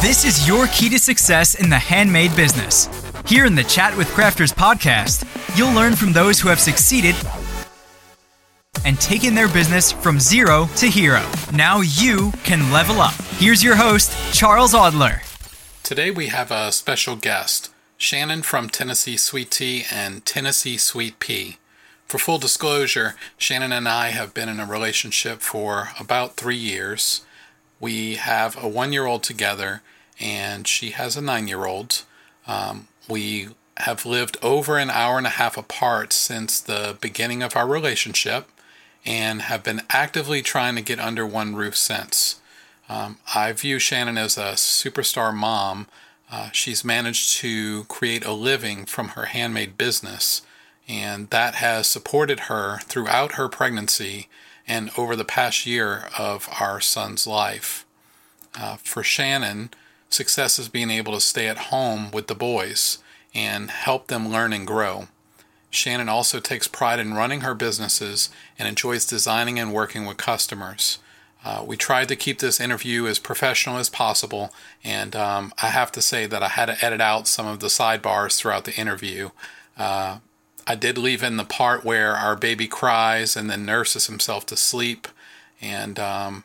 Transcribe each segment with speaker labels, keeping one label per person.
Speaker 1: This is your key to success in the handmade business. Here in the Chat with Crafters podcast, you'll learn from those who have succeeded and taken their business from zero to hero. Now you can level up. Here's your host, Charles Audler.
Speaker 2: Today we have a special guest, Shannon from Tennessee Sweet Tea and Tennessee Sweet Pea. For full disclosure, Shannon and I have been in a relationship for about three years. We have a one year old together, and she has a nine year old. Um, we have lived over an hour and a half apart since the beginning of our relationship and have been actively trying to get under one roof since. Um, I view Shannon as a superstar mom. Uh, she's managed to create a living from her handmade business, and that has supported her throughout her pregnancy and over the past year of our son's life. Uh, for Shannon, success is being able to stay at home with the boys and help them learn and grow. Shannon also takes pride in running her businesses and enjoys designing and working with customers. Uh, we tried to keep this interview as professional as possible, and um, I have to say that I had to edit out some of the sidebars throughout the interview. Uh, I did leave in the part where our baby cries and then nurses himself to sleep, and um,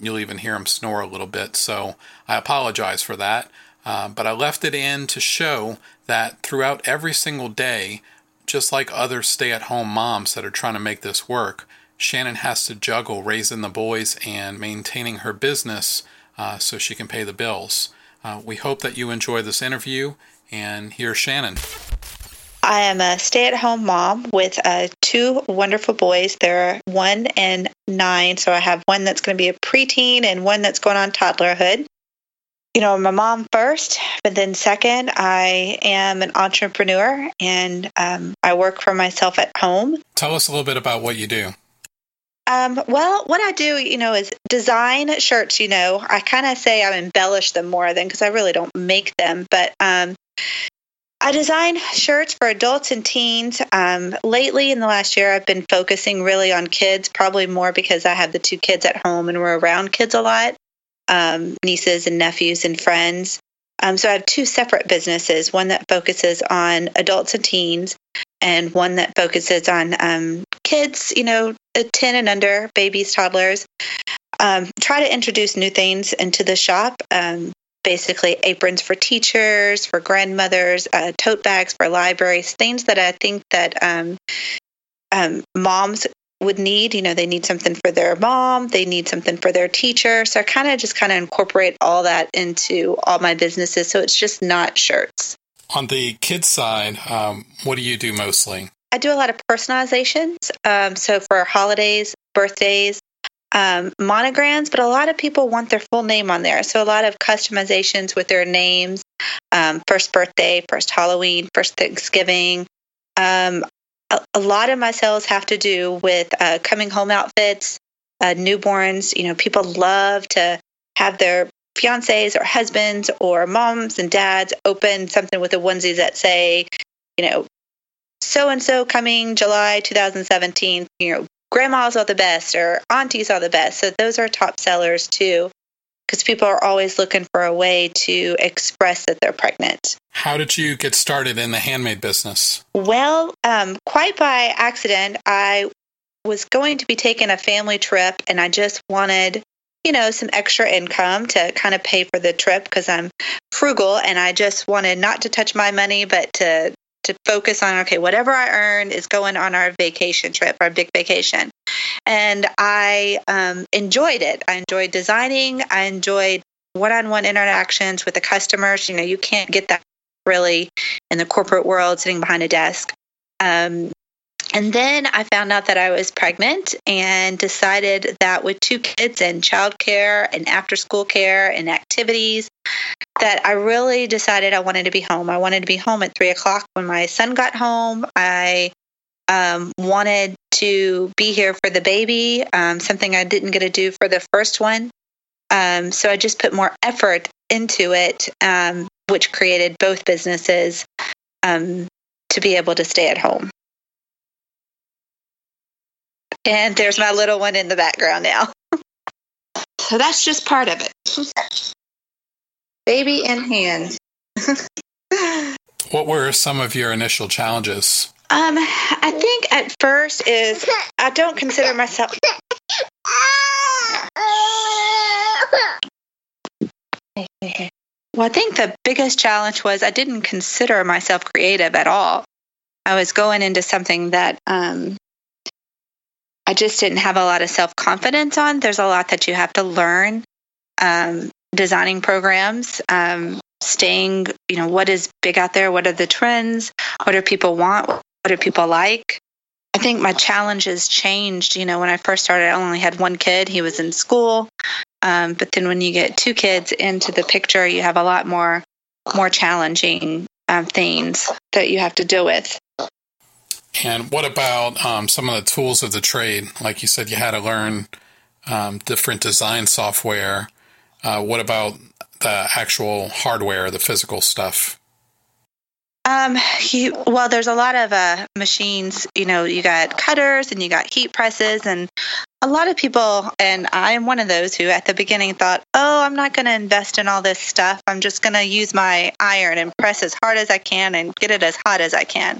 Speaker 2: you'll even hear him snore a little bit, so I apologize for that. Uh, but I left it in to show that throughout every single day, just like other stay at home moms that are trying to make this work, Shannon has to juggle raising the boys and maintaining her business uh, so she can pay the bills. Uh, we hope that you enjoy this interview, and here's Shannon.
Speaker 3: I am a stay at home mom with uh, two wonderful boys. They're one and nine. So I have one that's going to be a preteen and one that's going on toddlerhood. You know, I'm a mom first, but then second, I am an entrepreneur and um, I work for myself at home.
Speaker 2: Tell us a little bit about what you do.
Speaker 3: Um, well, what I do, you know, is design shirts. You know, I kind of say I embellish them more than because I really don't make them, but um, I design shirts for adults and teens. Um, lately, in the last year, I've been focusing really on kids, probably more because I have the two kids at home and we're around kids a lot um, nieces and nephews and friends. Um, so I have two separate businesses one that focuses on adults and teens, and one that focuses on um, kids, you know, 10 and under, babies, toddlers. Um, try to introduce new things into the shop. Basically, aprons for teachers, for grandmothers, uh, tote bags for libraries, things that I think that um, um, moms would need. You know, they need something for their mom, they need something for their teacher. So I kind of just kind of incorporate all that into all my businesses. So it's just not shirts.
Speaker 2: On the kids side, um, what do you do mostly?
Speaker 3: I do a lot of personalizations. Um, so for holidays, birthdays, um, monograms, but a lot of people want their full name on there. So a lot of customizations with their names, um, first birthday, first Halloween, first Thanksgiving. Um, a, a, lot of my sales have to do with uh, coming home outfits, uh, newborns. You know, people love to have their fiancés or husbands or moms and dads open something with the onesies that say, you know, so and so coming July 2017, you know, grandmas are the best or aunties are the best. So those are top sellers too, because people are always looking for a way to express that they're pregnant.
Speaker 2: How did you get started in the handmade business?
Speaker 3: Well, um, quite by accident, I was going to be taking a family trip and I just wanted you know, some extra income to kind of pay for the trip because I'm frugal and I just wanted not to touch my money, but to to focus on okay, whatever I earn is going on our vacation trip, our big vacation. And I um, enjoyed it. I enjoyed designing. I enjoyed one-on-one interactions with the customers. You know, you can't get that really in the corporate world sitting behind a desk. Um, and then I found out that I was pregnant and decided that with two kids and childcare and after school care and activities, that I really decided I wanted to be home. I wanted to be home at three o'clock when my son got home. I um, wanted to be here for the baby, um, something I didn't get to do for the first one. Um, so I just put more effort into it, um, which created both businesses um, to be able to stay at home. And there's my little one in the background now. So that's just part of it. Baby in hand.
Speaker 2: what were some of your initial challenges?
Speaker 3: Um, I think at first is I don't consider myself. Well, I think the biggest challenge was I didn't consider myself creative at all. I was going into something that um, I just didn't have a lot of self confidence on. There's a lot that you have to learn. Um, designing programs, um, staying, you know, what is big out there? What are the trends? What do people want? What do people like? I think my challenges changed. You know, when I first started, I only had one kid. He was in school. Um, but then when you get two kids into the picture, you have a lot more more challenging um, things that you have to deal with.
Speaker 2: And what about um, some of the tools of the trade? Like you said, you had to learn um, different design software. Uh, what about the actual hardware, the physical stuff?
Speaker 3: Um, well, there's a lot of uh, machines. You know, you got cutters and you got heat presses, and a lot of people, and I'm one of those who at the beginning thought, oh, I'm not going to invest in all this stuff. I'm just going to use my iron and press as hard as I can and get it as hot as I can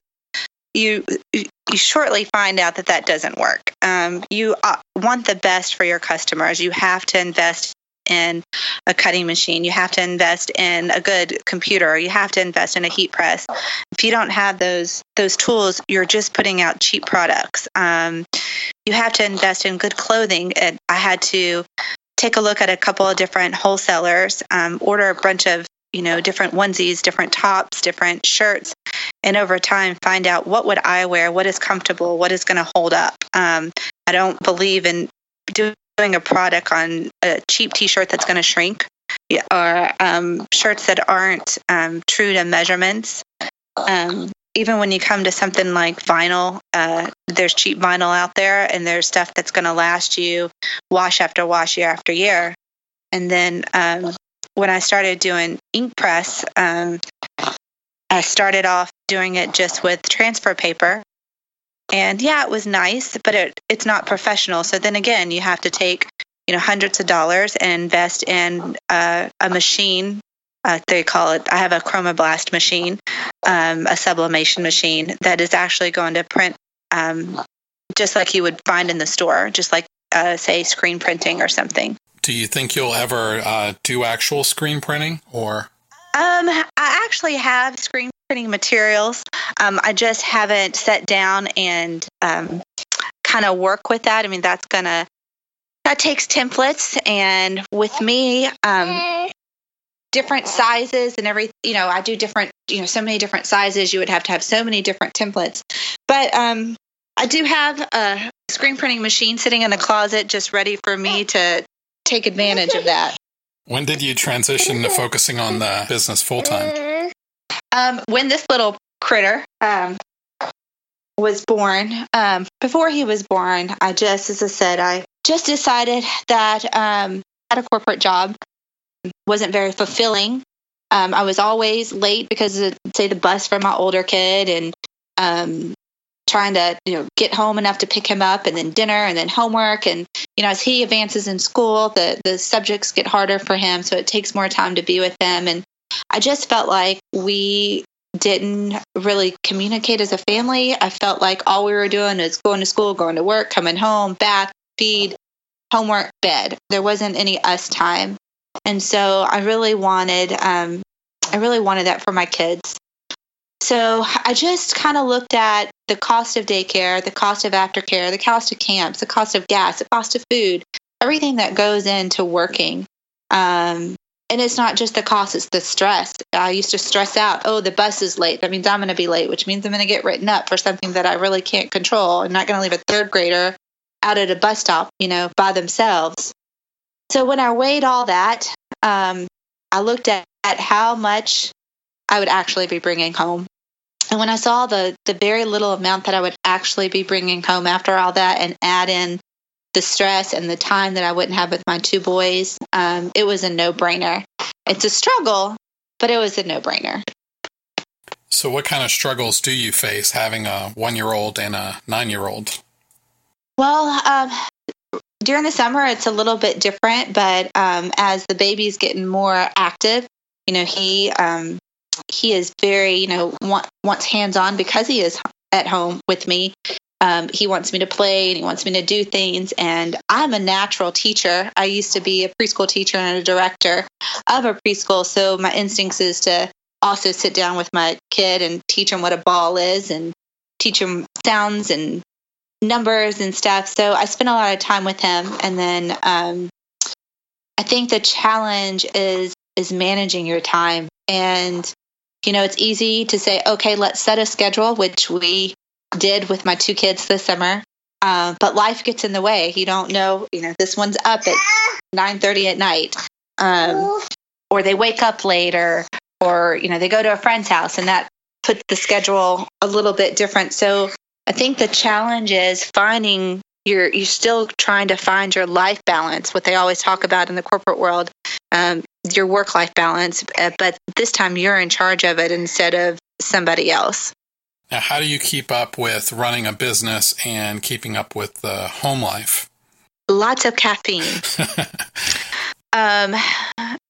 Speaker 3: you you shortly find out that that doesn't work. Um, you uh, want the best for your customers. You have to invest in a cutting machine. You have to invest in a good computer. You have to invest in a heat press. If you don't have those those tools, you're just putting out cheap products. Um, you have to invest in good clothing. And I had to take a look at a couple of different wholesalers, um, order a bunch of you know different onesies, different tops, different shirts, and over time find out what would I wear, what is comfortable, what is going to hold up. Um, I don't believe in doing a product on a cheap T-shirt that's going to shrink, or um, shirts that aren't um, true to measurements. Um, even when you come to something like vinyl, uh, there's cheap vinyl out there, and there's stuff that's going to last you wash after wash, year after year. And then um, when I started doing ink press, um, I started off doing it just with transfer paper. And yeah, it was nice, but it, it's not professional. So then again, you have to take, you know, hundreds of dollars and invest in uh, a machine. Uh, they call it, I have a Chromablast machine, um, a sublimation machine that is actually going to print um, just like you would find in the store, just like, uh, say, screen printing or something.
Speaker 2: Do you think you'll ever uh, do actual screen printing or?
Speaker 3: Um, I actually have screen printing materials. Um, I just haven't sat down and um, kind of work with that. I mean, that's gonna that takes templates, and with me, um, different sizes and every you know, I do different you know so many different sizes. You would have to have so many different templates, but um, I do have a screen printing machine sitting in the closet, just ready for me to take advantage of that.
Speaker 2: When did you transition to focusing on the business full time?
Speaker 3: Um, when this little critter um, was born, um, before he was born, I just, as I said, I just decided that um, at a corporate job. Wasn't very fulfilling. Um, I was always late because of, say, the bus for my older kid and um, trying to you know get home enough to pick him up and then dinner and then homework. And you know as he advances in school the the subjects get harder for him so it takes more time to be with them and i just felt like we didn't really communicate as a family. I felt like all we were doing is going to school going to work coming home bath feed homework bed. There wasn't any us time. And so i really wanted um, i really wanted that for my kids. So I just kind of looked at the cost of daycare, the cost of aftercare, the cost of camps, the cost of gas, the cost of food, everything that goes into working. Um, and it's not just the cost, it's the stress. I used to stress out, oh, the bus is late. That means I'm going to be late, which means I'm going to get written up for something that I really can't control. I'm not going to leave a third grader out at a bus stop, you know, by themselves. So when I weighed all that, um, I looked at, at how much I would actually be bringing home and when I saw the the very little amount that I would actually be bringing home after all that, and add in the stress and the time that I wouldn't have with my two boys, um, it was a no brainer. It's a struggle, but it was a no brainer.
Speaker 2: So, what kind of struggles do you face having a one year old and a nine year old?
Speaker 3: Well, um, during the summer, it's a little bit different, but um, as the baby's getting more active, you know, he um, he is very, you know, want, wants hands on because he is at home with me. Um, he wants me to play and he wants me to do things. And I'm a natural teacher. I used to be a preschool teacher and a director of a preschool. So my instincts is to also sit down with my kid and teach him what a ball is and teach him sounds and numbers and stuff. So I spent a lot of time with him. And then um, I think the challenge is is managing your time. And you know, it's easy to say, okay, let's set a schedule, which we did with my two kids this summer. Uh, but life gets in the way. You don't know, you know, this one's up at 9:30 at night, um, or they wake up later, or you know, they go to a friend's house, and that puts the schedule a little bit different. So I think the challenge is finding you're you're still trying to find your life balance, what they always talk about in the corporate world, um, your work life balance. Uh, but this time you're in charge of it instead of somebody else.
Speaker 2: Now, how do you keep up with running a business and keeping up with the home life?
Speaker 3: Lots of caffeine. um,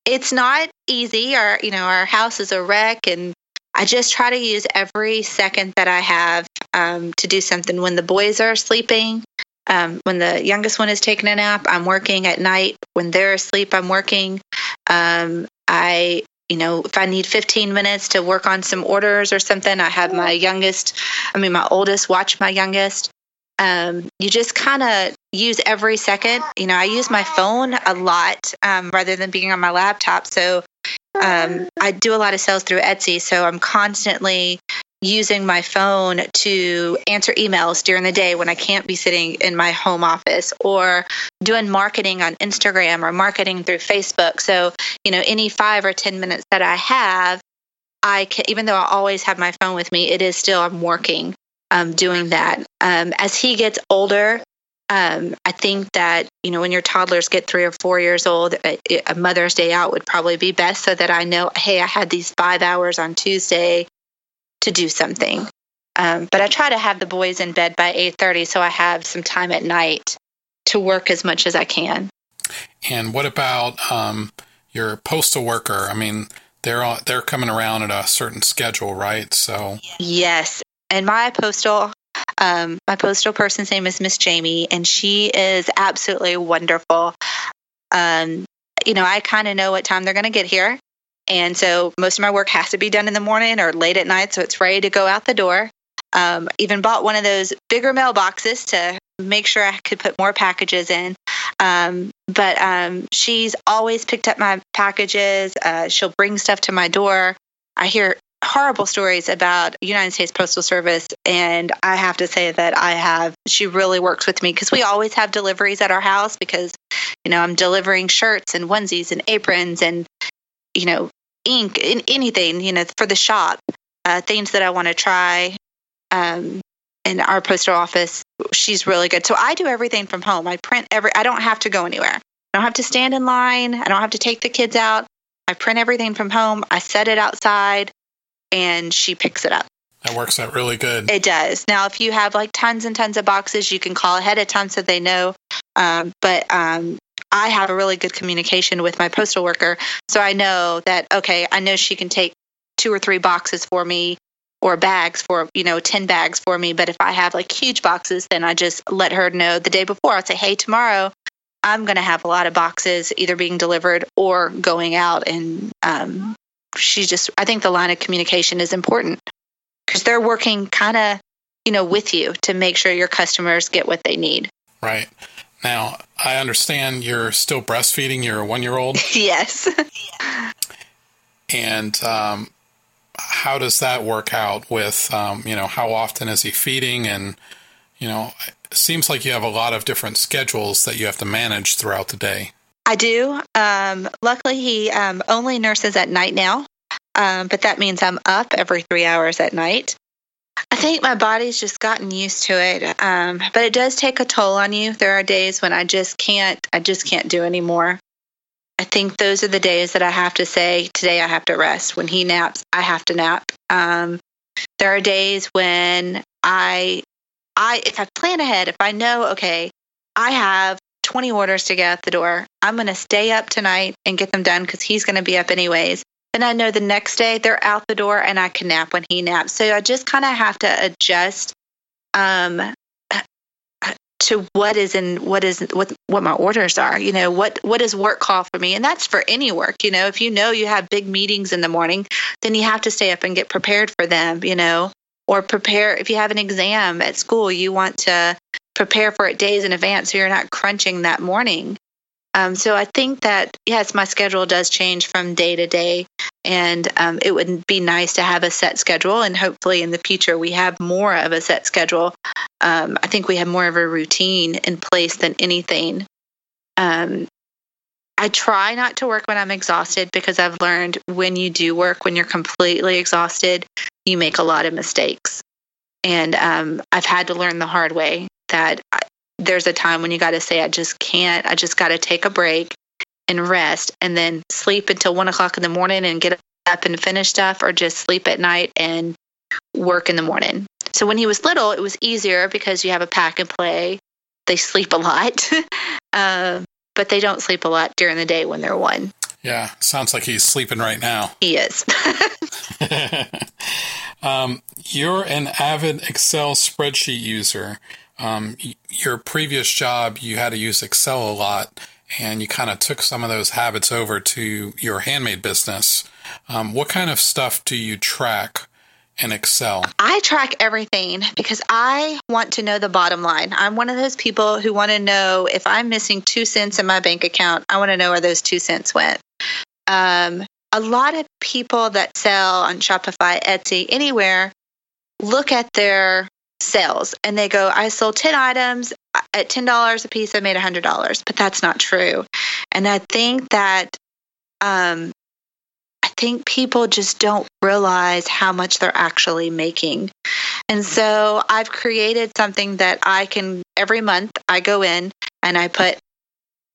Speaker 3: it's not easy. Our, you know, our house is a wreck, and I just try to use every second that I have um, to do something. When the boys are sleeping, um, when the youngest one is taking a nap, I'm working at night. When they're asleep, I'm working. Um, I, you know, if I need 15 minutes to work on some orders or something, I have my youngest, I mean, my oldest watch my youngest. Um, you just kind of use every second. You know, I use my phone a lot um, rather than being on my laptop. So um, I do a lot of sales through Etsy. So I'm constantly using my phone to answer emails during the day when I can't be sitting in my home office or doing marketing on Instagram or marketing through Facebook. So, you know, any five or 10 minutes that I have, I can, even though I always have my phone with me, it is still, I'm working, um, doing that. Um, as he gets older, um, I think that, you know, when your toddlers get three or four years old, a, a Mother's Day out would probably be best so that I know, hey, I had these five hours on Tuesday to do something. Um, but I try to have the boys in bed by 8:30 so I have some time at night to work as much as I can.
Speaker 2: And what about um, your postal worker? I mean, they're all, they're coming around at a certain schedule, right? So
Speaker 3: yes, and my postal um, my postal person's name is Miss Jamie, and she is absolutely wonderful. Um, you know, I kind of know what time they're going to get here. And so most of my work has to be done in the morning or late at night, so it's ready to go out the door. Um, even bought one of those bigger mailboxes to make sure I could put more packages in. Um, but um, she's always picked up my packages. Uh, she'll bring stuff to my door. I hear horrible stories about United States Postal Service, and I have to say that I have. She really works with me because we always have deliveries at our house because, you know, I'm delivering shirts and onesies and aprons and you know ink, in anything, you know, for the shop, uh, things that I want to try. Um, in our postal office, she's really good. So I do everything from home. I print every. I don't have to go anywhere. I don't have to stand in line. I don't have to take the kids out. I print everything from home. I set it outside, and she picks it up.
Speaker 2: That works out really good.
Speaker 3: It does. Now, if you have like tons and tons of boxes, you can call ahead of time so they know. Um, but um, I have a really good communication with my postal worker. So I know that, okay, I know she can take two or three boxes for me or bags for, you know, 10 bags for me. But if I have like huge boxes, then I just let her know the day before. I'll say, hey, tomorrow I'm going to have a lot of boxes either being delivered or going out. And um, she just, I think the line of communication is important because they're working kind of, you know, with you to make sure your customers get what they need.
Speaker 2: Right. Now, I understand you're still breastfeeding your one year old.
Speaker 3: yes.
Speaker 2: and um, how does that work out with, um, you know, how often is he feeding? And, you know, it seems like you have a lot of different schedules that you have to manage throughout the day.
Speaker 3: I do. Um, luckily, he um, only nurses at night now, um, but that means I'm up every three hours at night. I think my body's just gotten used to it. Um, but it does take a toll on you. There are days when I just can't, I just can't do anymore. I think those are the days that I have to say, today I have to rest. When he naps, I have to nap. Um, there are days when I, I, if I plan ahead, if I know, okay, I have 20 orders to get out the door. I'm going to stay up tonight and get them done because he's going to be up anyways. And I know the next day they're out the door and I can nap when he naps. So I just kind of have to adjust um, to what is in what is what what my orders are you know what what is work call for me. And that's for any work you know. If you know you have big meetings in the morning then you have to stay up and get prepared for them you know. Or prepare if you have an exam at school you want to prepare for it days in advance so you're not crunching that morning um, so I think that yes, my schedule does change from day to day, and um, it would be nice to have a set schedule. And hopefully, in the future, we have more of a set schedule. Um, I think we have more of a routine in place than anything. Um, I try not to work when I'm exhausted because I've learned when you do work when you're completely exhausted, you make a lot of mistakes. And um, I've had to learn the hard way that there's a time when you got to say, I just can't, I just got to take a break and rest and then sleep until one o'clock in the morning and get up and finish stuff, or just sleep at night and work in the morning. So when he was little, it was easier because you have a pack and play. They sleep a lot, uh, but they don't sleep a lot during the day when they're one.
Speaker 2: Yeah, sounds like he's sleeping right now.
Speaker 3: He is.
Speaker 2: um, you're an avid Excel spreadsheet user um, your previous job, you had to use Excel a lot, and you kind of took some of those habits over to your handmade business. Um, what kind of stuff do you track in Excel?
Speaker 3: I track everything because I want to know the bottom line. I'm one of those people who want to know if I'm missing two cents in my bank account, I want to know where those two cents went. Um, a lot of people that sell on Shopify, Etsy, anywhere, look at their sales and they go, I sold 10 items at $10 a piece, I made $100. But that's not true. And I think that, um, I think people just don't realize how much they're actually making. And so I've created something that I can every month I go in and I put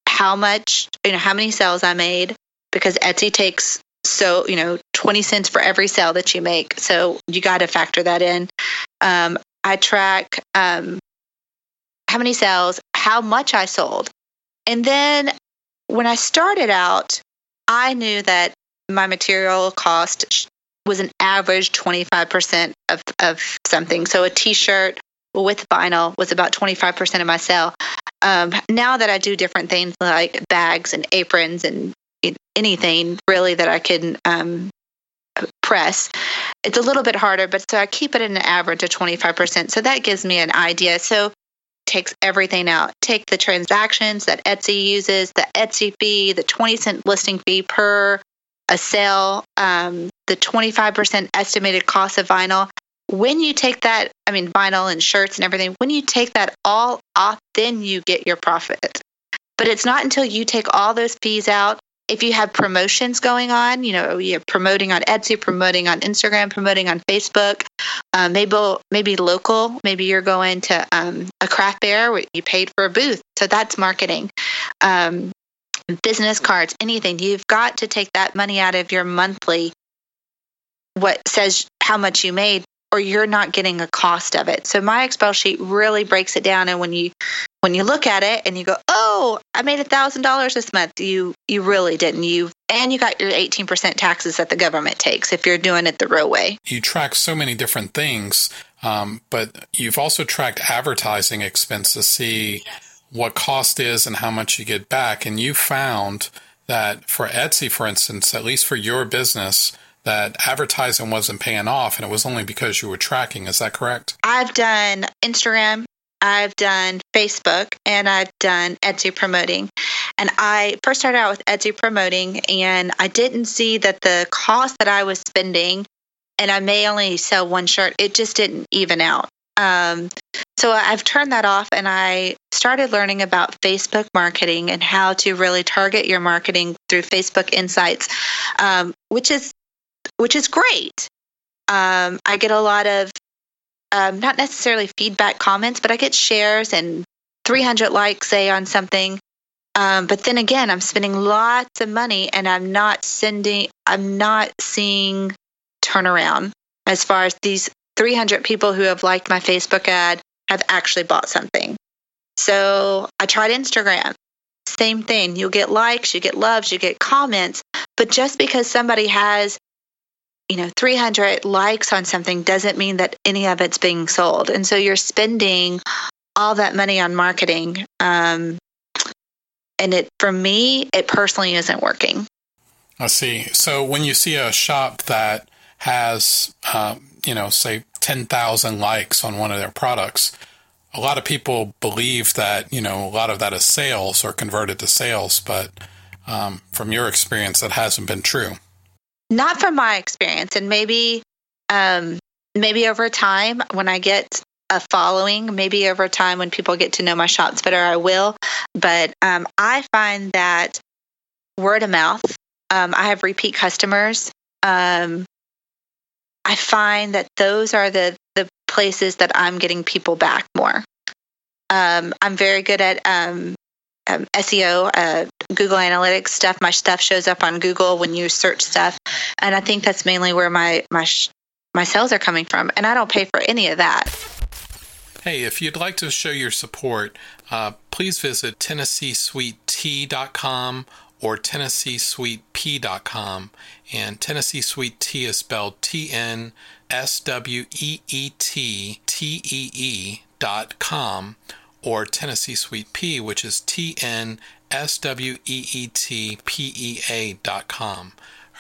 Speaker 3: how much, you know, how many sales I made because Etsy takes so, you know, 20 cents for every sale that you make. So you got to factor that in. Um, I track um, how many sales, how much I sold. And then when I started out, I knew that my material cost was an average 25% of, of something. So a t shirt with vinyl was about 25% of my sale. Um, now that I do different things like bags and aprons and anything really that I can um, press. It's a little bit harder, but so I keep it at an average of 25%. So that gives me an idea. So takes everything out. Take the transactions that Etsy uses, the Etsy fee, the 20 cent listing fee per a sale, um, the 25% estimated cost of vinyl. When you take that, I mean, vinyl and shirts and everything, when you take that all off, then you get your profit. But it's not until you take all those fees out if you have promotions going on, you know, you're promoting on Etsy, promoting on Instagram, promoting on Facebook, um, maybe maybe local, maybe you're going to um, a craft fair where you paid for a booth, so that's marketing. Um, business cards, anything. You've got to take that money out of your monthly, what says how much you made, or you're not getting a cost of it. So my Excel sheet really breaks it down, and when you when you look at it and you go, "Oh, I made a thousand dollars this month," you you really didn't. You and you got your eighteen percent taxes that the government takes if you're doing it the real way.
Speaker 2: You track so many different things, um, but you've also tracked advertising expense to see what cost is and how much you get back, and you found that for Etsy, for instance, at least for your business, that advertising wasn't paying off and it was only because you were tracking. Is that correct?
Speaker 3: I've done Instagram, I've done Facebook, and I've done Etsy promoting. And I first started out with Etsy promoting, and I didn't see that the cost that I was spending, and I may only sell one shirt, it just didn't even out. Um, so I've turned that off and I started learning about Facebook marketing and how to really target your marketing through Facebook Insights, um, which is which is great. Um, I get a lot of um, not necessarily feedback comments, but I get shares and 300 likes, say, on something. Um, but then again, I'm spending lots of money and I'm not sending, I'm not seeing turnaround as far as these 300 people who have liked my Facebook ad have actually bought something. So I tried Instagram same thing. You'll get likes, you get loves, you get comments, but just because somebody has you know 300 likes on something doesn't mean that any of it's being sold. And so you're spending all that money on marketing um, and it for me it personally isn't working.
Speaker 2: I see. So when you see a shop that has uh, you know say 10,000 likes on one of their products a lot of people believe that you know a lot of that is sales or converted to sales but um, from your experience that hasn't been true
Speaker 3: not from my experience and maybe um, maybe over time when i get a following maybe over time when people get to know my shops better i will. But um, i find that word of mouth um, i have repeat customers um, i find that those are the the places that i'm getting people back more. Um, i'm very good at um, SEO, uh, Google Analytics stuff. My stuff shows up on Google when you search stuff, and I think that's mainly where my my sh- my sales are coming from. And I don't pay for any of that.
Speaker 2: Hey, if you'd like to show your support, uh, please visit TennesseeSweetTea.com or TennesseeSweetP.com. And Tennessee Sweet Tea is spelled T N S W E E T T E E dot com or Tennessee Sweet Pea, which is T N S W E E T P E A dot com.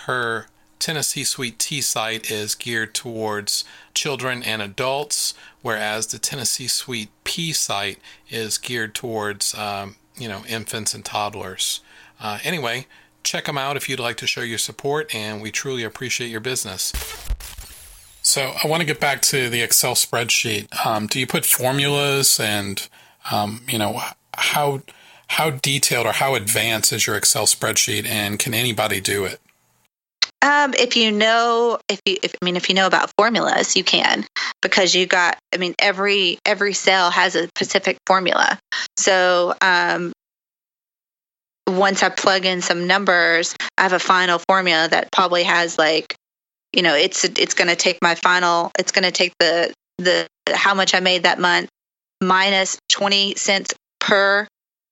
Speaker 2: Her Tennessee Sweet Tea site is geared towards children and adults, whereas the Tennessee Sweet Pea site is geared towards um, you know infants and toddlers. Uh, anyway, check them out if you'd like to show your support, and we truly appreciate your business. So I want to get back to the Excel spreadsheet. Um, do you put formulas and um, you know, how how detailed or how advanced is your Excel spreadsheet, and can anybody do it?
Speaker 3: Um, if you know, if you, if, I mean, if you know about formulas, you can because you got. I mean, every every cell has a specific formula. So um, once I plug in some numbers, I have a final formula that probably has like, you know, it's it's going to take my final. It's going to take the the how much I made that month minus 20 cents per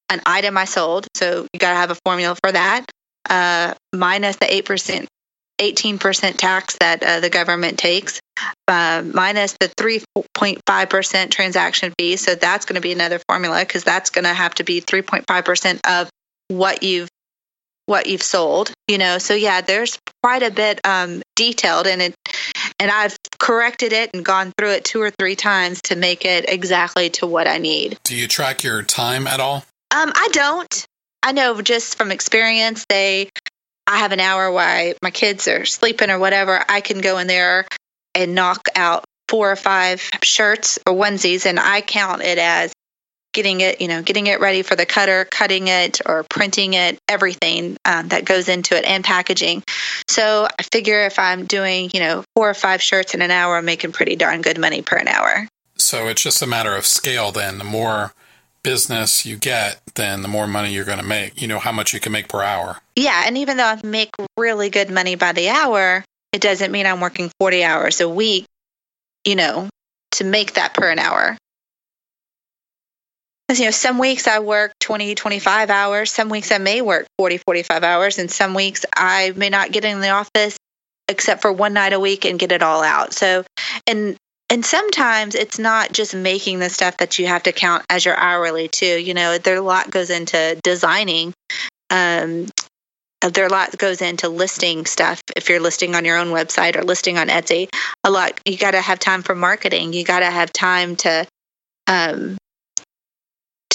Speaker 3: an item I sold. So you got to have a formula for that. Uh, minus the 8%, 18% tax that uh, the government takes, uh, minus the 3.5% transaction fee. So that's going to be another formula because that's going to have to be 3.5% of what you've what you've sold you know so yeah there's quite a bit um, detailed and it and I've corrected it and gone through it two or three times to make it exactly to what I need.
Speaker 2: Do you track your time at all?
Speaker 3: Um, I don't. I know just from experience, they, I have an hour while my kids are sleeping or whatever. I can go in there and knock out four or five shirts or onesies, and I count it as getting it, you know, getting it ready for the cutter, cutting it or printing it, everything um, that goes into it and packaging. So I figure if I'm doing, you know, four or five shirts in an hour, I'm making pretty darn good money per an hour.
Speaker 2: So it's just a matter of scale then. The more business you get, then the more money you're going to make. You know how much you can make per hour.
Speaker 3: Yeah. And even though I make really good money by the hour, it doesn't mean I'm working 40 hours a week, you know, to make that per an hour you know some weeks i work 20 25 hours some weeks i may work 40 45 hours and some weeks i may not get in the office except for one night a week and get it all out. So and and sometimes it's not just making the stuff that you have to count as your hourly too you know there a lot goes into designing um, there a lot goes into listing stuff. If you're listing on your own website or listing on etsy a lot you got to have time for marketing you got to have time to um,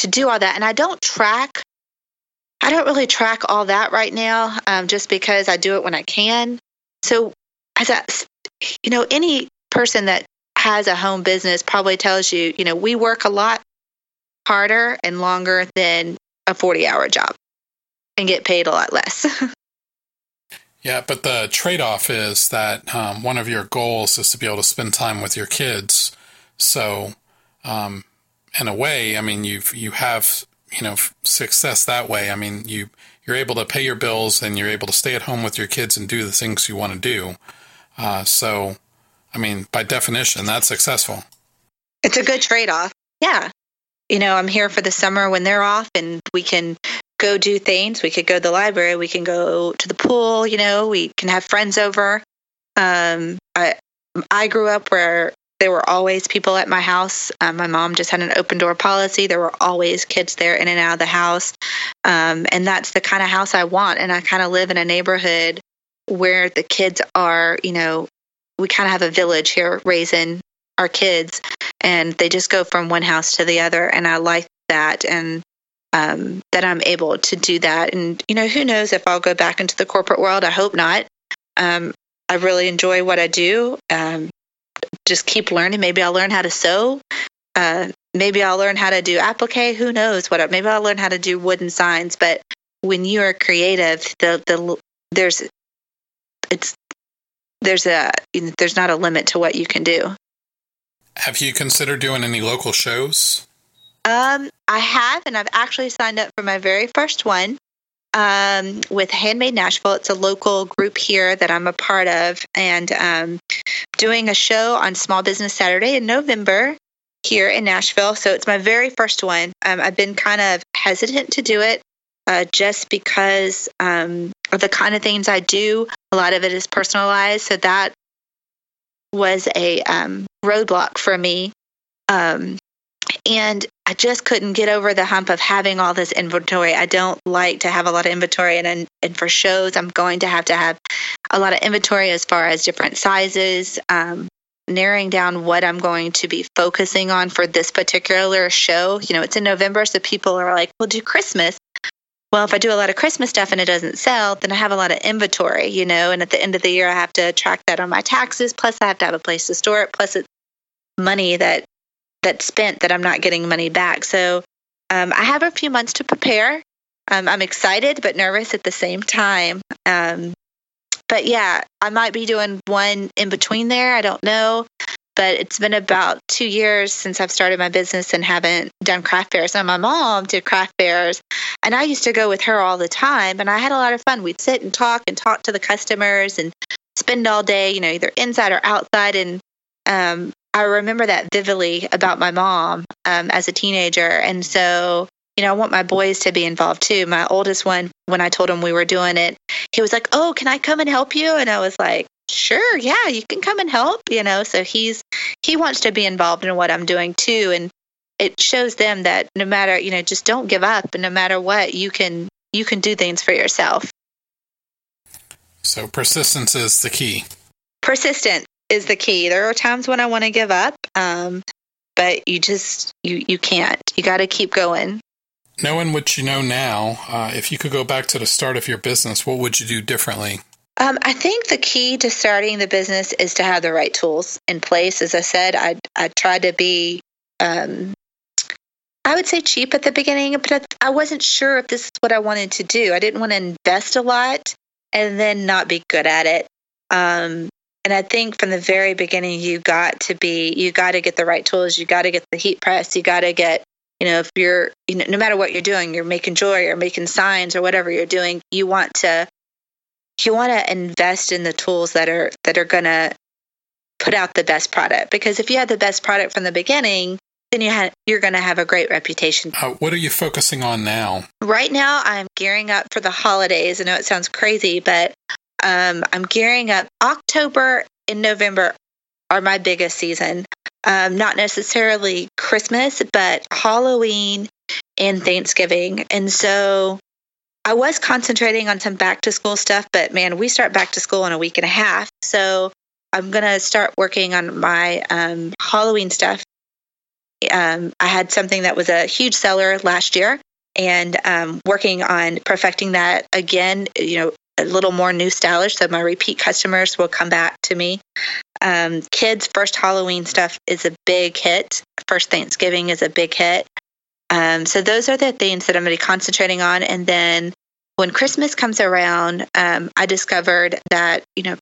Speaker 3: to do all that. And I don't track, I don't really track all that right now, um, just because I do it when I can. So, as a, you know, any person that has a home business probably tells you, you know, we work a lot harder and longer than a 40 hour job and get paid a lot less.
Speaker 2: yeah, but the trade off is that um, one of your goals is to be able to spend time with your kids. So, um, in a way, I mean, you've you have you know success that way. I mean, you you're able to pay your bills and you're able to stay at home with your kids and do the things you want to do. Uh, so, I mean, by definition, that's successful.
Speaker 3: It's a good trade off. Yeah. You know, I'm here for the summer when they're off and we can go do things. We could go to the library. We can go to the pool. You know, we can have friends over. Um, I I grew up where there were always people at my house. Um, my mom just had an open door policy. There were always kids there in and out of the house. Um, and that's the kind of house I want. And I kind of live in a neighborhood where the kids are, you know, we kind of have a village here raising our kids and they just go from one house to the other. And I like that. And um, that I'm able to do that. And, you know, who knows if I'll go back into the corporate world? I hope not. Um, I really enjoy what I do. Um, just keep learning. Maybe I'll learn how to sew. Uh, maybe I'll learn how to do applique. Who knows what? Maybe I'll learn how to do wooden signs. But when you are creative, the the there's it's there's a there's not a limit to what you can do.
Speaker 2: Have you considered doing any local shows?
Speaker 3: Um, I have, and I've actually signed up for my very first one um, with Handmade Nashville. It's a local group here that I'm a part of, and um, doing a show on Small Business Saturday in November here in Nashville. So it's my very first one. Um, I've been kind of hesitant to do it uh, just because um, of the kind of things I do. A lot of it is personalized, so that was a um, roadblock for me. Um, and I just couldn't get over the hump of having all this inventory. I don't like to have a lot of inventory, and and for shows, I'm going to have to have a lot of inventory as far as different sizes, um, narrowing down what I'm going to be focusing on for this particular show. You know, it's in November, so people are like, "We'll do Christmas." Well, if I do a lot of Christmas stuff and it doesn't sell, then I have a lot of inventory, you know, and at the end of the year, I have to track that on my taxes. Plus, I have to have a place to store it. Plus, it's money that that's spent that I'm not getting money back. So um, I have a few months to prepare. Um, I'm excited but nervous at the same time. Um, but yeah, I might be doing one in between there. I don't know. But it's been about two years since I've started my business and haven't done craft fairs. And my mom did craft fairs, and I used to go with her all the time. And I had a lot of fun. We'd sit and talk and talk to the customers and spend all day, you know, either inside or outside. And um, I remember that vividly about my mom um, as a teenager. And so, you know, I want my boys to be involved too. My oldest one, when I told him we were doing it, he was like, Oh, can I come and help you? And I was like, Sure, yeah, you can come and help, you know. So he's he wants to be involved in what I'm doing too. And it shows them that no matter, you know, just don't give up and no matter what, you can you can do things for yourself.
Speaker 2: So persistence is the key.
Speaker 3: Persistent is the key. There are times when I want to give up, um, but you just you you can't. You got to keep going.
Speaker 2: Knowing what you know now, uh, if you could go back to the start of your business, what would you do differently?
Speaker 3: Um, I think the key to starting the business is to have the right tools in place. As I said, I I tried to be, um, I would say cheap at the beginning, but I wasn't sure if this is what I wanted to do. I didn't want to invest a lot and then not be good at it. Um, and I think from the very beginning, you got to be, you got to get the right tools. You got to get the heat press. You got to get, you know, if you're, you know, no matter what you're doing, you're making jewelry or making signs or whatever you're doing, you want to, you want to invest in the tools that are, that are going to put out the best product. Because if you have the best product from the beginning, then you have, you're going to have a great reputation.
Speaker 2: Uh, what are you focusing on now?
Speaker 3: Right now, I'm gearing up for the holidays. I know it sounds crazy, but um, I'm gearing up. October and November are my biggest season. Um, not necessarily Christmas, but Halloween and Thanksgiving. And so I was concentrating on some back to school stuff, but man, we start back to school in a week and a half. So I'm going to start working on my um, Halloween stuff. Um, I had something that was a huge seller last year and um, working on perfecting that again, you know, a little more new stylish so my repeat customers will come back to me. Um, kids first halloween stuff is a big hit. First thanksgiving is a big hit. Um, so those are the things that i'm going to be concentrating on. And then when christmas comes around um, i discovered that you know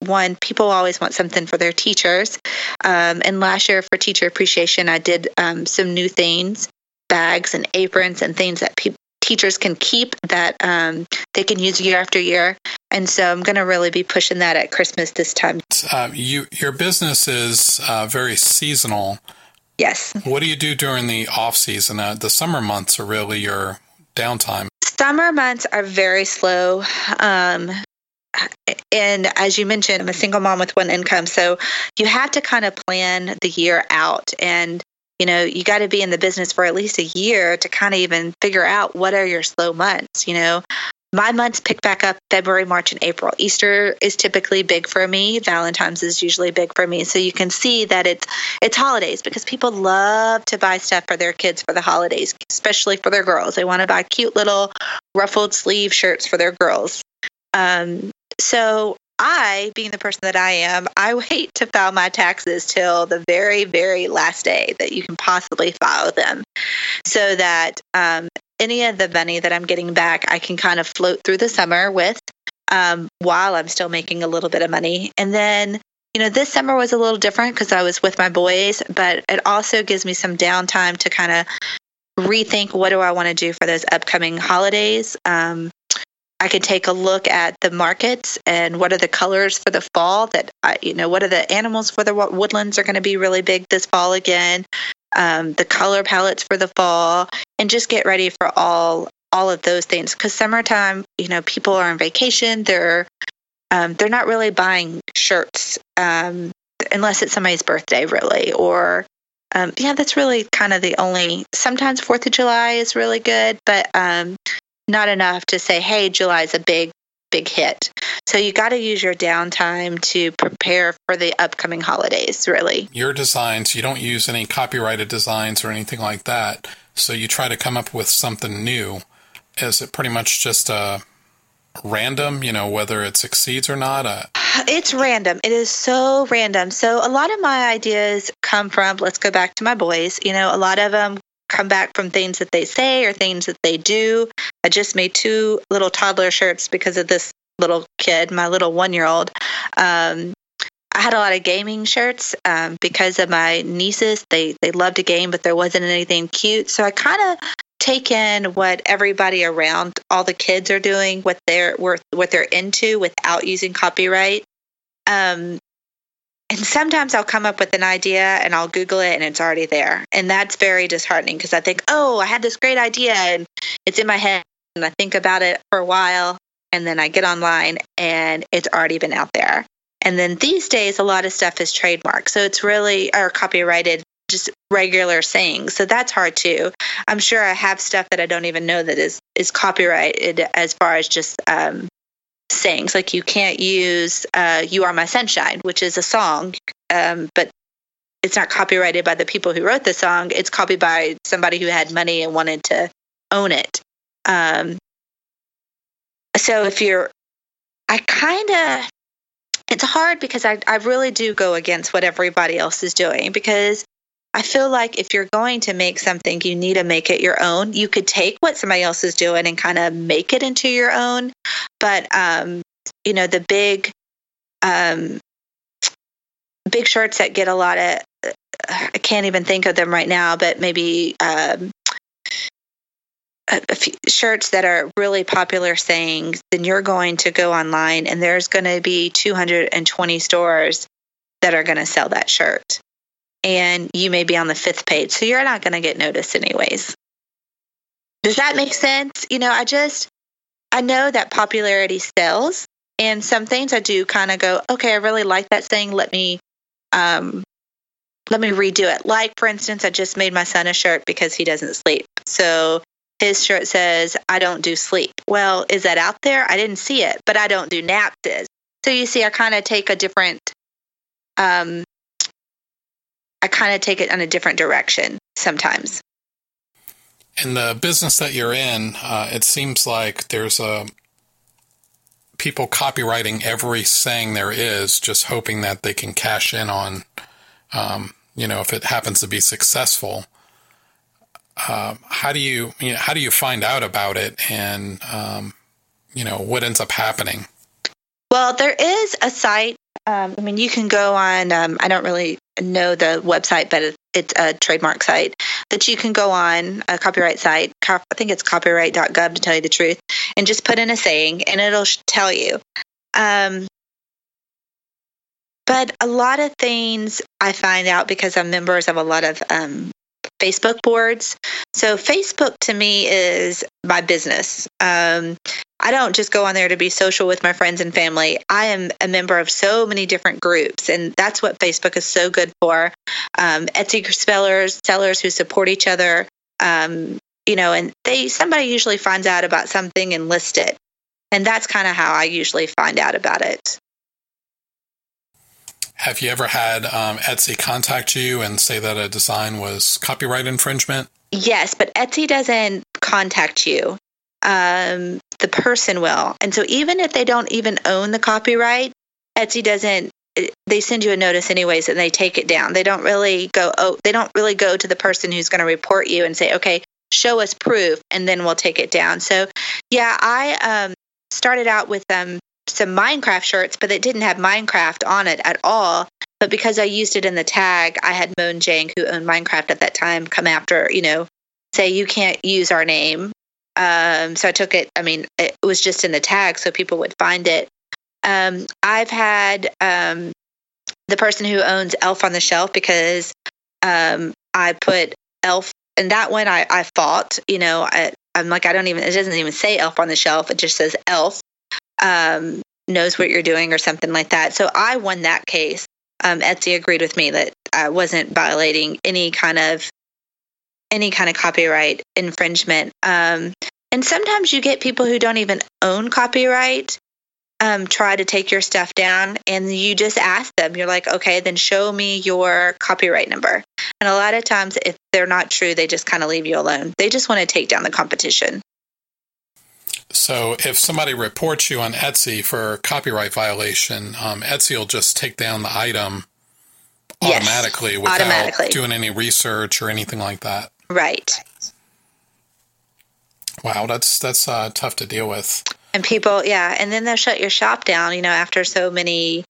Speaker 3: one people always want something for their teachers. Um, and last year for teacher appreciation i did um, some new things bags and aprons and things that people teachers can keep that um, they can use year after year. And so I'm going to really be pushing that at Christmas this time.
Speaker 2: Uh, you, your business is uh, very seasonal.
Speaker 3: Yes.
Speaker 2: What do you do during the off season? Uh, the summer months are really your downtime.
Speaker 3: summer months are very slow. Um, and as you mentioned, I'm a single mom with one income. So you have to kind of plan the year out. And, you know, you got to be in the business for at least a year to kind of even figure out what are your slow months. You know, my months pick back up February, March, and April. Easter is typically big for me. Valentine's is usually big for me. So you can see that it's it's holidays because people love to buy stuff for their kids for the holidays, especially for their girls. They want to buy cute little ruffled sleeve shirts for their girls. Um, so I, being the person that I am, I wait to file my taxes till the very, very last day that you can possibly file them so that um, any of the money that I'm getting back, I can kind of float through the summer with um, while I'm still making a little bit of money. And then, you know, this summer was a little different because I was with my boys, but it also gives me some downtime to kind of rethink what do I want to do for those upcoming holidays. Um, I can take a look at the markets and what are the colors for the fall that I, you know, what are the animals for the woodlands are going to be really big this fall again, um, the color palettes for the fall, and just get ready for all all of those things. Because summertime, you know, people are on vacation. They're um, they're not really buying shirts um, unless it's somebody's birthday, really, or um, yeah, that's really kind of the only. Sometimes Fourth of July is really good, but um, not enough to say, hey, July is a big, big hit. So you got to use your downtime to prepare for the upcoming holidays, really.
Speaker 2: Your designs, you don't use any copyrighted designs or anything like that. So you try to come up with something new. Is it pretty much just a random, you know, whether it succeeds or not? Uh...
Speaker 3: It's random. It is so random. So a lot of my ideas come from, let's go back to my boys, you know, a lot of them come back from things that they say or things that they do. I just made two little toddler shirts because of this little kid, my little one year old. Um, I had a lot of gaming shirts um, because of my nieces. They they loved to game, but there wasn't anything cute. So I kind of take in what everybody around all the kids are doing, what they're what they're into without using copyright. Um, and sometimes I'll come up with an idea and I'll Google it and it's already there. And that's very disheartening because I think, oh, I had this great idea and it's in my head and I think about it for a while and then I get online and it's already been out there. And then these days, a lot of stuff is trademarked. So it's really, or copyrighted, just regular sayings. So that's hard too. I'm sure I have stuff that I don't even know that is, is copyrighted as far as just um, sayings. Like you can't use uh, "You Are My Sunshine," which is a song, um, but it's not copyrighted by the people who wrote the song. It's copied by somebody who had money and wanted to own it. Um, so if you're, I kind of, it's hard because I, I really do go against what everybody else is doing because I feel like if you're going to make something, you need to make it your own. You could take what somebody else is doing and kind of make it into your own. But, um, you know, the big, um, big shirts that get a lot of, I can't even think of them right now, but maybe um, shirts that are really popular sayings, then you're going to go online and there's going to be 220 stores that are going to sell that shirt and you may be on the fifth page. So you're not going to get noticed anyways. Does that make sense? You know, I just, I know that popularity sells. And some things I do kind of go, okay, I really like that saying. Let me, um, let me redo it. Like, for instance, I just made my son a shirt because he doesn't sleep. So his shirt says, I don't do sleep. Well, is that out there? I didn't see it, but I don't do naps. So you see, I kind of take a different um, I kind of take it in a different direction sometimes.
Speaker 2: In the business that you're in, uh, it seems like there's a people copyrighting every saying there is, just hoping that they can cash in on, um, you know, if it happens to be successful. Uh, how do you, you know, how do you find out about it, and um, you know what ends up happening?
Speaker 3: Well, there is a site um, I mean, you can go on, um, I don't really know the website, but it's a trademark site that you can go on, a copyright site. I think it's copyright.gov to tell you the truth, and just put in a saying and it'll tell you. Um, but a lot of things I find out because I'm members of a lot of um, Facebook boards. So Facebook to me is my business. Um, I don't just go on there to be social with my friends and family. I am a member of so many different groups, and that's what Facebook is so good for. Um, Etsy sellers, sellers who support each other, um, you know, and they somebody usually finds out about something and list it, and that's kind of how I usually find out about it.
Speaker 2: Have you ever had um, Etsy contact you and say that a design was copyright infringement?
Speaker 3: Yes, but Etsy doesn't contact you. Um, the person will. And so even if they don't even own the copyright, Etsy doesn't they send you a notice anyways and they take it down. They don't really go oh they don't really go to the person who's going to report you and say, "Okay, show us proof and then we'll take it down." So, yeah, I um, started out with um, some Minecraft shirts, but it didn't have Minecraft on it at all. But because I used it in the tag, I had Mojang, who owned Minecraft at that time, come after, you know, say you can't use our name. Um, so I took it. I mean, it was just in the tag, so people would find it. Um, I've had um, the person who owns Elf on the Shelf because um, I put Elf, and that one I, I fought. You know, I, I'm like, I don't even. It doesn't even say Elf on the Shelf. It just says Elf um, knows what you're doing or something like that. So I won that case. Um, Etsy agreed with me that I wasn't violating any kind of any kind of copyright infringement. Um, and sometimes you get people who don't even own copyright um, try to take your stuff down, and you just ask them. You're like, okay, then show me your copyright number. And a lot of times, if they're not true, they just kind of leave you alone. They just want to take down the competition.
Speaker 2: So if somebody reports you on Etsy for copyright violation, um, Etsy will just take down the item automatically yes, without automatically. doing any research or anything like that.
Speaker 3: Right.
Speaker 2: Wow, that's that's uh, tough to deal with.
Speaker 3: And people, yeah, and then they'll shut your shop down. You know, after so many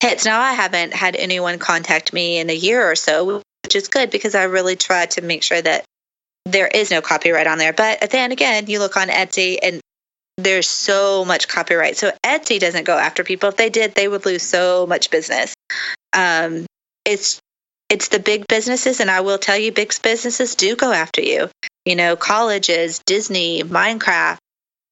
Speaker 3: hits. Now I haven't had anyone contact me in a year or so, which is good because I really try to make sure that there is no copyright on there. But then again, you look on Etsy and there's so much copyright. So Etsy doesn't go after people. If they did, they would lose so much business. Um, it's it's the big businesses, and I will tell you, big businesses do go after you. You know, colleges, Disney, Minecraft,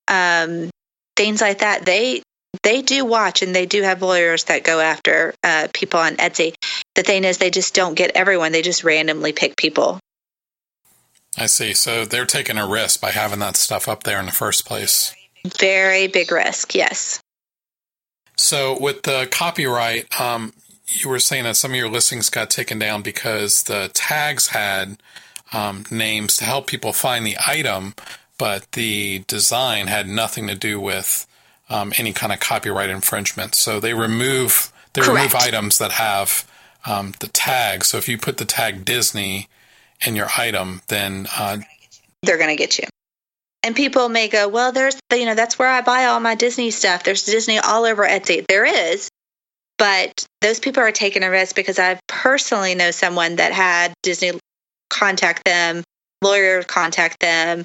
Speaker 3: um, things like that. They they do watch, and they do have lawyers that go after uh, people on Etsy. The thing is, they just don't get everyone. They just randomly pick people.
Speaker 2: I see. So they're taking a risk by having that stuff up there in the first place.
Speaker 3: Very big risk, yes.
Speaker 2: So with the copyright, um, you were saying that some of your listings got taken down because the tags had um, names to help people find the item, but the design had nothing to do with um, any kind of copyright infringement. So they remove they Correct. remove items that have um, the tag. So if you put the tag Disney in your item, then uh,
Speaker 3: they're going to get you. And people may go, well, there's, you know, that's where I buy all my Disney stuff. There's Disney all over Etsy. There is, but those people are taking a risk because I personally know someone that had Disney contact them, lawyer contact them,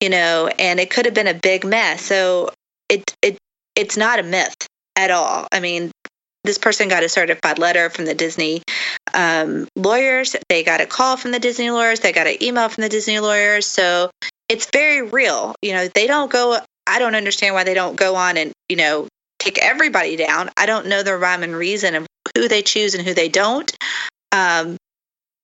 Speaker 3: you know, and it could have been a big mess. So it it it's not a myth at all. I mean, this person got a certified letter from the Disney um, lawyers. They got a call from the Disney lawyers. They got an email from the Disney lawyers. So it's very real. You know, they don't go, I don't understand why they don't go on and, you know, take everybody down. I don't know the rhyme and reason of who they choose and who they don't. Um,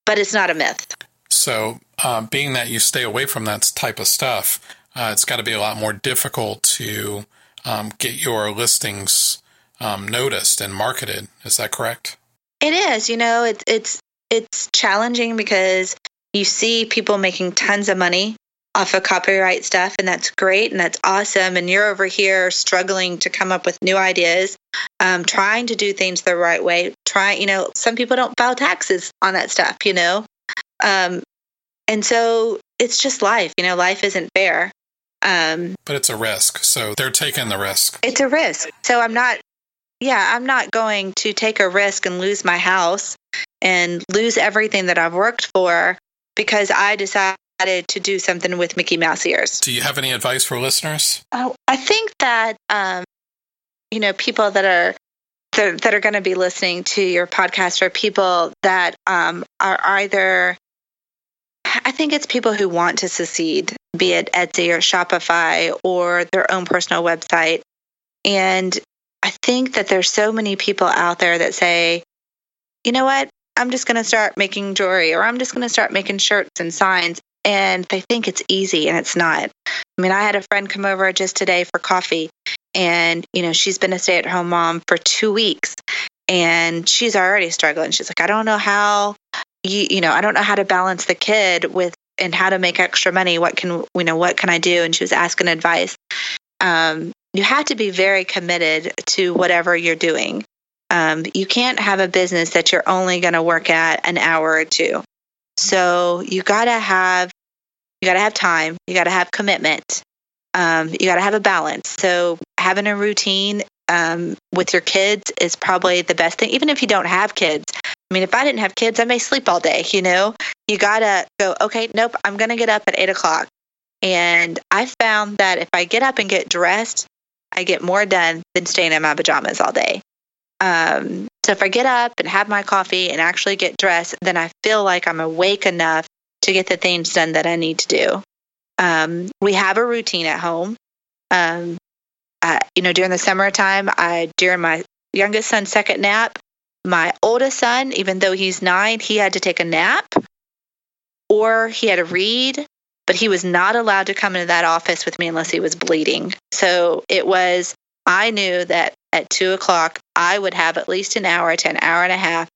Speaker 3: but it's not a myth.
Speaker 2: So, uh, being that you stay away from that type of stuff, uh, it's got to be a lot more difficult to um, get your listings um, noticed and marketed. Is that correct?
Speaker 3: It is. You know, it's it's it's challenging because you see people making tons of money off of copyright stuff, and that's great and that's awesome. And you're over here struggling to come up with new ideas, um, trying to do things the right way. Trying, you know, some people don't file taxes on that stuff, you know, um, and so it's just life. You know, life isn't fair.
Speaker 2: Um, but it's a risk, so they're taking the risk.
Speaker 3: It's a risk. So I'm not. Yeah, I'm not going to take a risk and lose my house and lose everything that I've worked for because I decide to do something with Mickey Mouse ears.
Speaker 2: Do you have any advice for listeners?
Speaker 3: Oh, I think that um, you know people that are that, that are going to be listening to your podcast are people that um, are either I think it's people who want to succeed, be it Etsy or Shopify or their own personal website. And I think that there's so many people out there that say, you know what? I'm just going to start making jewelry or I'm just going to start making shirts and signs. And they think it's easy and it's not. I mean, I had a friend come over just today for coffee and, you know, she's been a stay at home mom for two weeks and she's already struggling. She's like, I don't know how you, you know, I don't know how to balance the kid with and how to make extra money. What can, you know, what can I do? And she was asking advice. Um, you have to be very committed to whatever you're doing. Um, you can't have a business that you're only going to work at an hour or two. So you got to have you got to have time. You got to have commitment. Um, you got to have a balance. So having a routine um, with your kids is probably the best thing. Even if you don't have kids, I mean, if I didn't have kids, I may sleep all day. You know, you gotta go. Okay, nope. I'm gonna get up at eight o'clock. And I found that if I get up and get dressed, I get more done than staying in my pajamas all day. Um, so if I get up and have my coffee and actually get dressed, then I feel like I'm awake enough to get the things done that I need to do. Um, we have a routine at home. Um, uh, you know, during the summertime, I during my youngest son's second nap, my oldest son, even though he's nine, he had to take a nap or he had to read, but he was not allowed to come into that office with me unless he was bleeding. So it was, I knew that at two o'clock, I would have at least an hour to an hour and a half,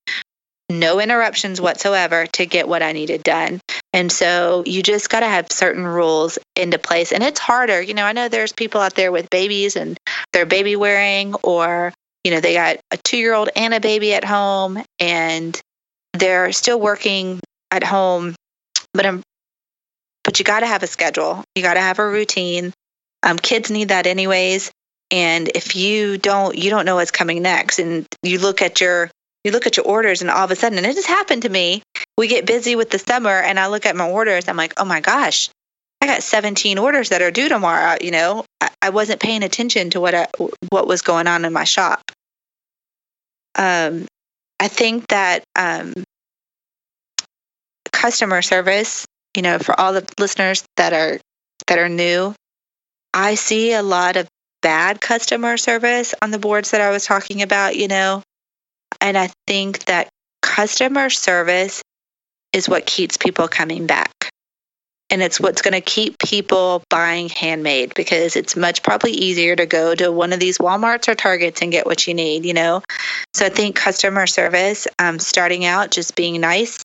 Speaker 3: no interruptions whatsoever to get what I needed done. And so you just got to have certain rules into place. And it's harder. You know, I know there's people out there with babies and they're baby wearing, or, you know, they got a two year old and a baby at home and they're still working at home. But I'm, but you got to have a schedule. You got to have a routine. Um, kids need that anyways. And if you don't, you don't know what's coming next. And you look at your you look at your orders and all of a sudden, and it just happened to me. We get busy with the summer and I look at my orders. I'm like, oh my gosh, I got 17 orders that are due tomorrow. You know, I, I wasn't paying attention to what I, what was going on in my shop. Um, I think that um, customer service, you know, for all the listeners that are that are new, I see a lot of bad customer service on the boards that I was talking about. You know, and I think that customer service is what keeps people coming back. And it's what's going to keep people buying handmade because it's much probably easier to go to one of these Walmarts or Targets and get what you need, you know? So I think customer service, um, starting out, just being nice.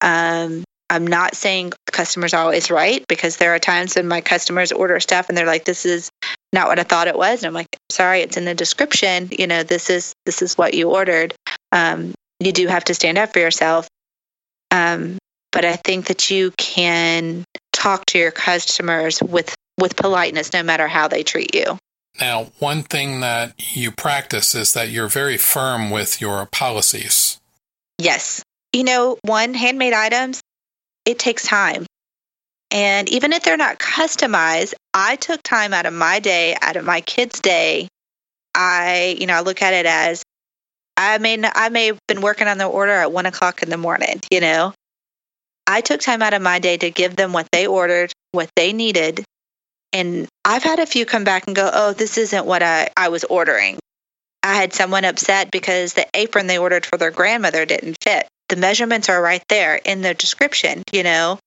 Speaker 3: Um, I'm not saying customers are always right because there are times when my customers order stuff and they're like, this is not what I thought it was. And I'm like, sorry, it's in the description. You know, this is this is what you ordered um, you do have to stand up for yourself. Um, but I think that you can talk to your customers with with politeness, no matter how they treat you.
Speaker 2: Now, one thing that you practice is that you're very firm with your policies.
Speaker 3: Yes. You know, one, handmade items, it takes time. And even if they're not customized, I took time out of my day, out of my kids' day. I, you know, I look at it as I mean, I may have been working on the order at one o'clock in the morning, you know. I took time out of my day to give them what they ordered, what they needed. And I've had a few come back and go, oh, this isn't what I, I was ordering. I had someone upset because the apron they ordered for their grandmother didn't fit. The measurements are right there in the description, you know,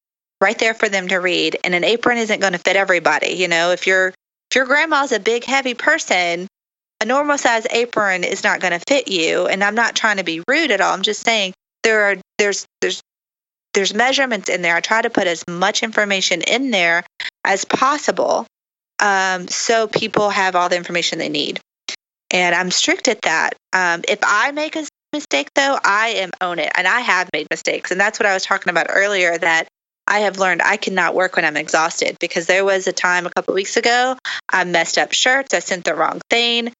Speaker 3: right there for them to read. And an apron isn't going to fit everybody, you know. If your if your grandma's a big heavy person, a normal size apron is not going to fit you and i'm not trying to be rude at all i'm just saying there are there's there's there's measurements in there i try to put as much information in there as possible um, so people have all the information they need and i'm strict at that um, if i make a mistake though i am own it and i have made mistakes and that's what i was talking about earlier that I have learned I cannot work when I'm exhausted because there was a time a couple weeks ago I messed up shirts. I sent the wrong thing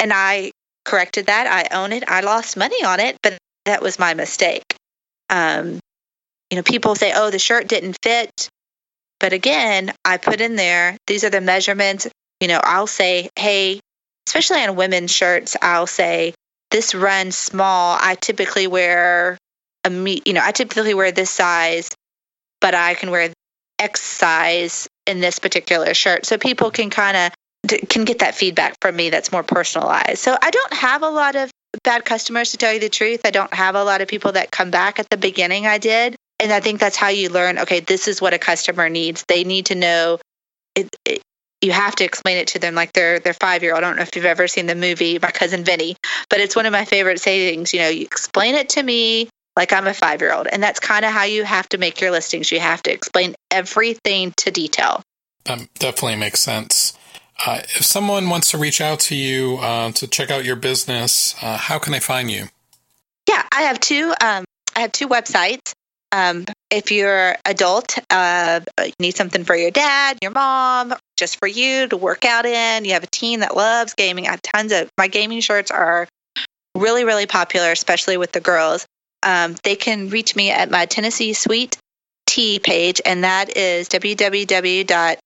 Speaker 3: and I corrected that. I own it. I lost money on it, but that was my mistake. Um, you know, people say, "Oh, the shirt didn't fit," but again, I put in there. These are the measurements. You know, I'll say, "Hey," especially on women's shirts, I'll say, "This runs small. I typically wear a me. You know, I typically wear this size." But I can wear X size in this particular shirt. So people can kind of can get that feedback from me that's more personalized. So I don't have a lot of bad customers to tell you the truth. I don't have a lot of people that come back at the beginning I did. And I think that's how you learn, okay, this is what a customer needs. They need to know it, it you have to explain it to them like they're they're five year old. I don't know if you've ever seen the movie My Cousin Vinny, but it's one of my favorite sayings. You know, you explain it to me like I'm a five year old. And that's kind of how you have to make your listings. You have to explain everything to detail.
Speaker 2: That definitely makes sense. Uh, if someone wants to reach out to you uh, to check out your business, uh, how can they find you?
Speaker 3: Yeah, I have two. Um, I have two websites. Um, if you're adult, uh, you need something for your dad, your mom, just for you to work out in. You have a teen that loves gaming. I have tons of my gaming shirts are really, really popular, especially with the girls. Um, they can reach me at my Tennessee Sweet Tea page, and that is www.tn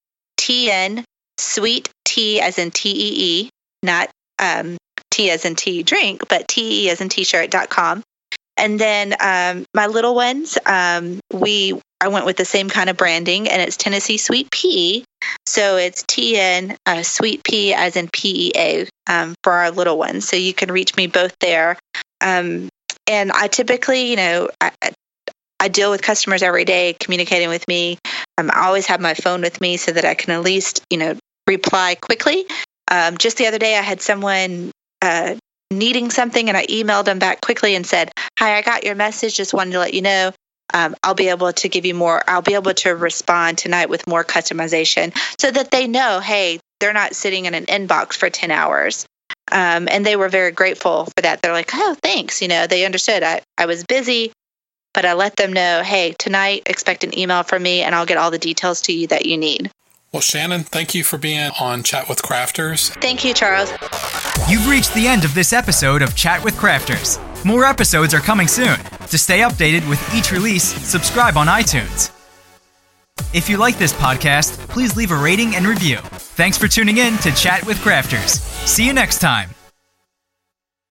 Speaker 3: sweet tea as in T E E, not um, T as in tea drink, but T E as in t-shirt.com. And then um, my little ones, um, we I went with the same kind of branding, and it's Tennessee Sweet Pea. So it's TN uh, Sweet Pea as in P E A um, for our little ones. So you can reach me both there. Um, and I typically, you know, I, I deal with customers every day communicating with me. Um, I always have my phone with me so that I can at least, you know, reply quickly. Um, just the other day, I had someone uh, needing something and I emailed them back quickly and said, Hi, I got your message. Just wanted to let you know. Um, I'll be able to give you more. I'll be able to respond tonight with more customization so that they know, hey, they're not sitting in an inbox for 10 hours. Um, and they were very grateful for that. They're like, oh, thanks. You know, they understood. I, I was busy, but I let them know, hey, tonight expect an email from me and I'll get all the details to you that you need.
Speaker 2: Well, Shannon, thank you for being on Chat with Crafters.
Speaker 3: Thank you, Charles.
Speaker 1: You've reached the end of this episode of Chat with Crafters. More episodes are coming soon. To stay updated with each release, subscribe on iTunes. If you like this podcast, please leave a rating and review. Thanks for tuning in to Chat with Crafters. See you next time.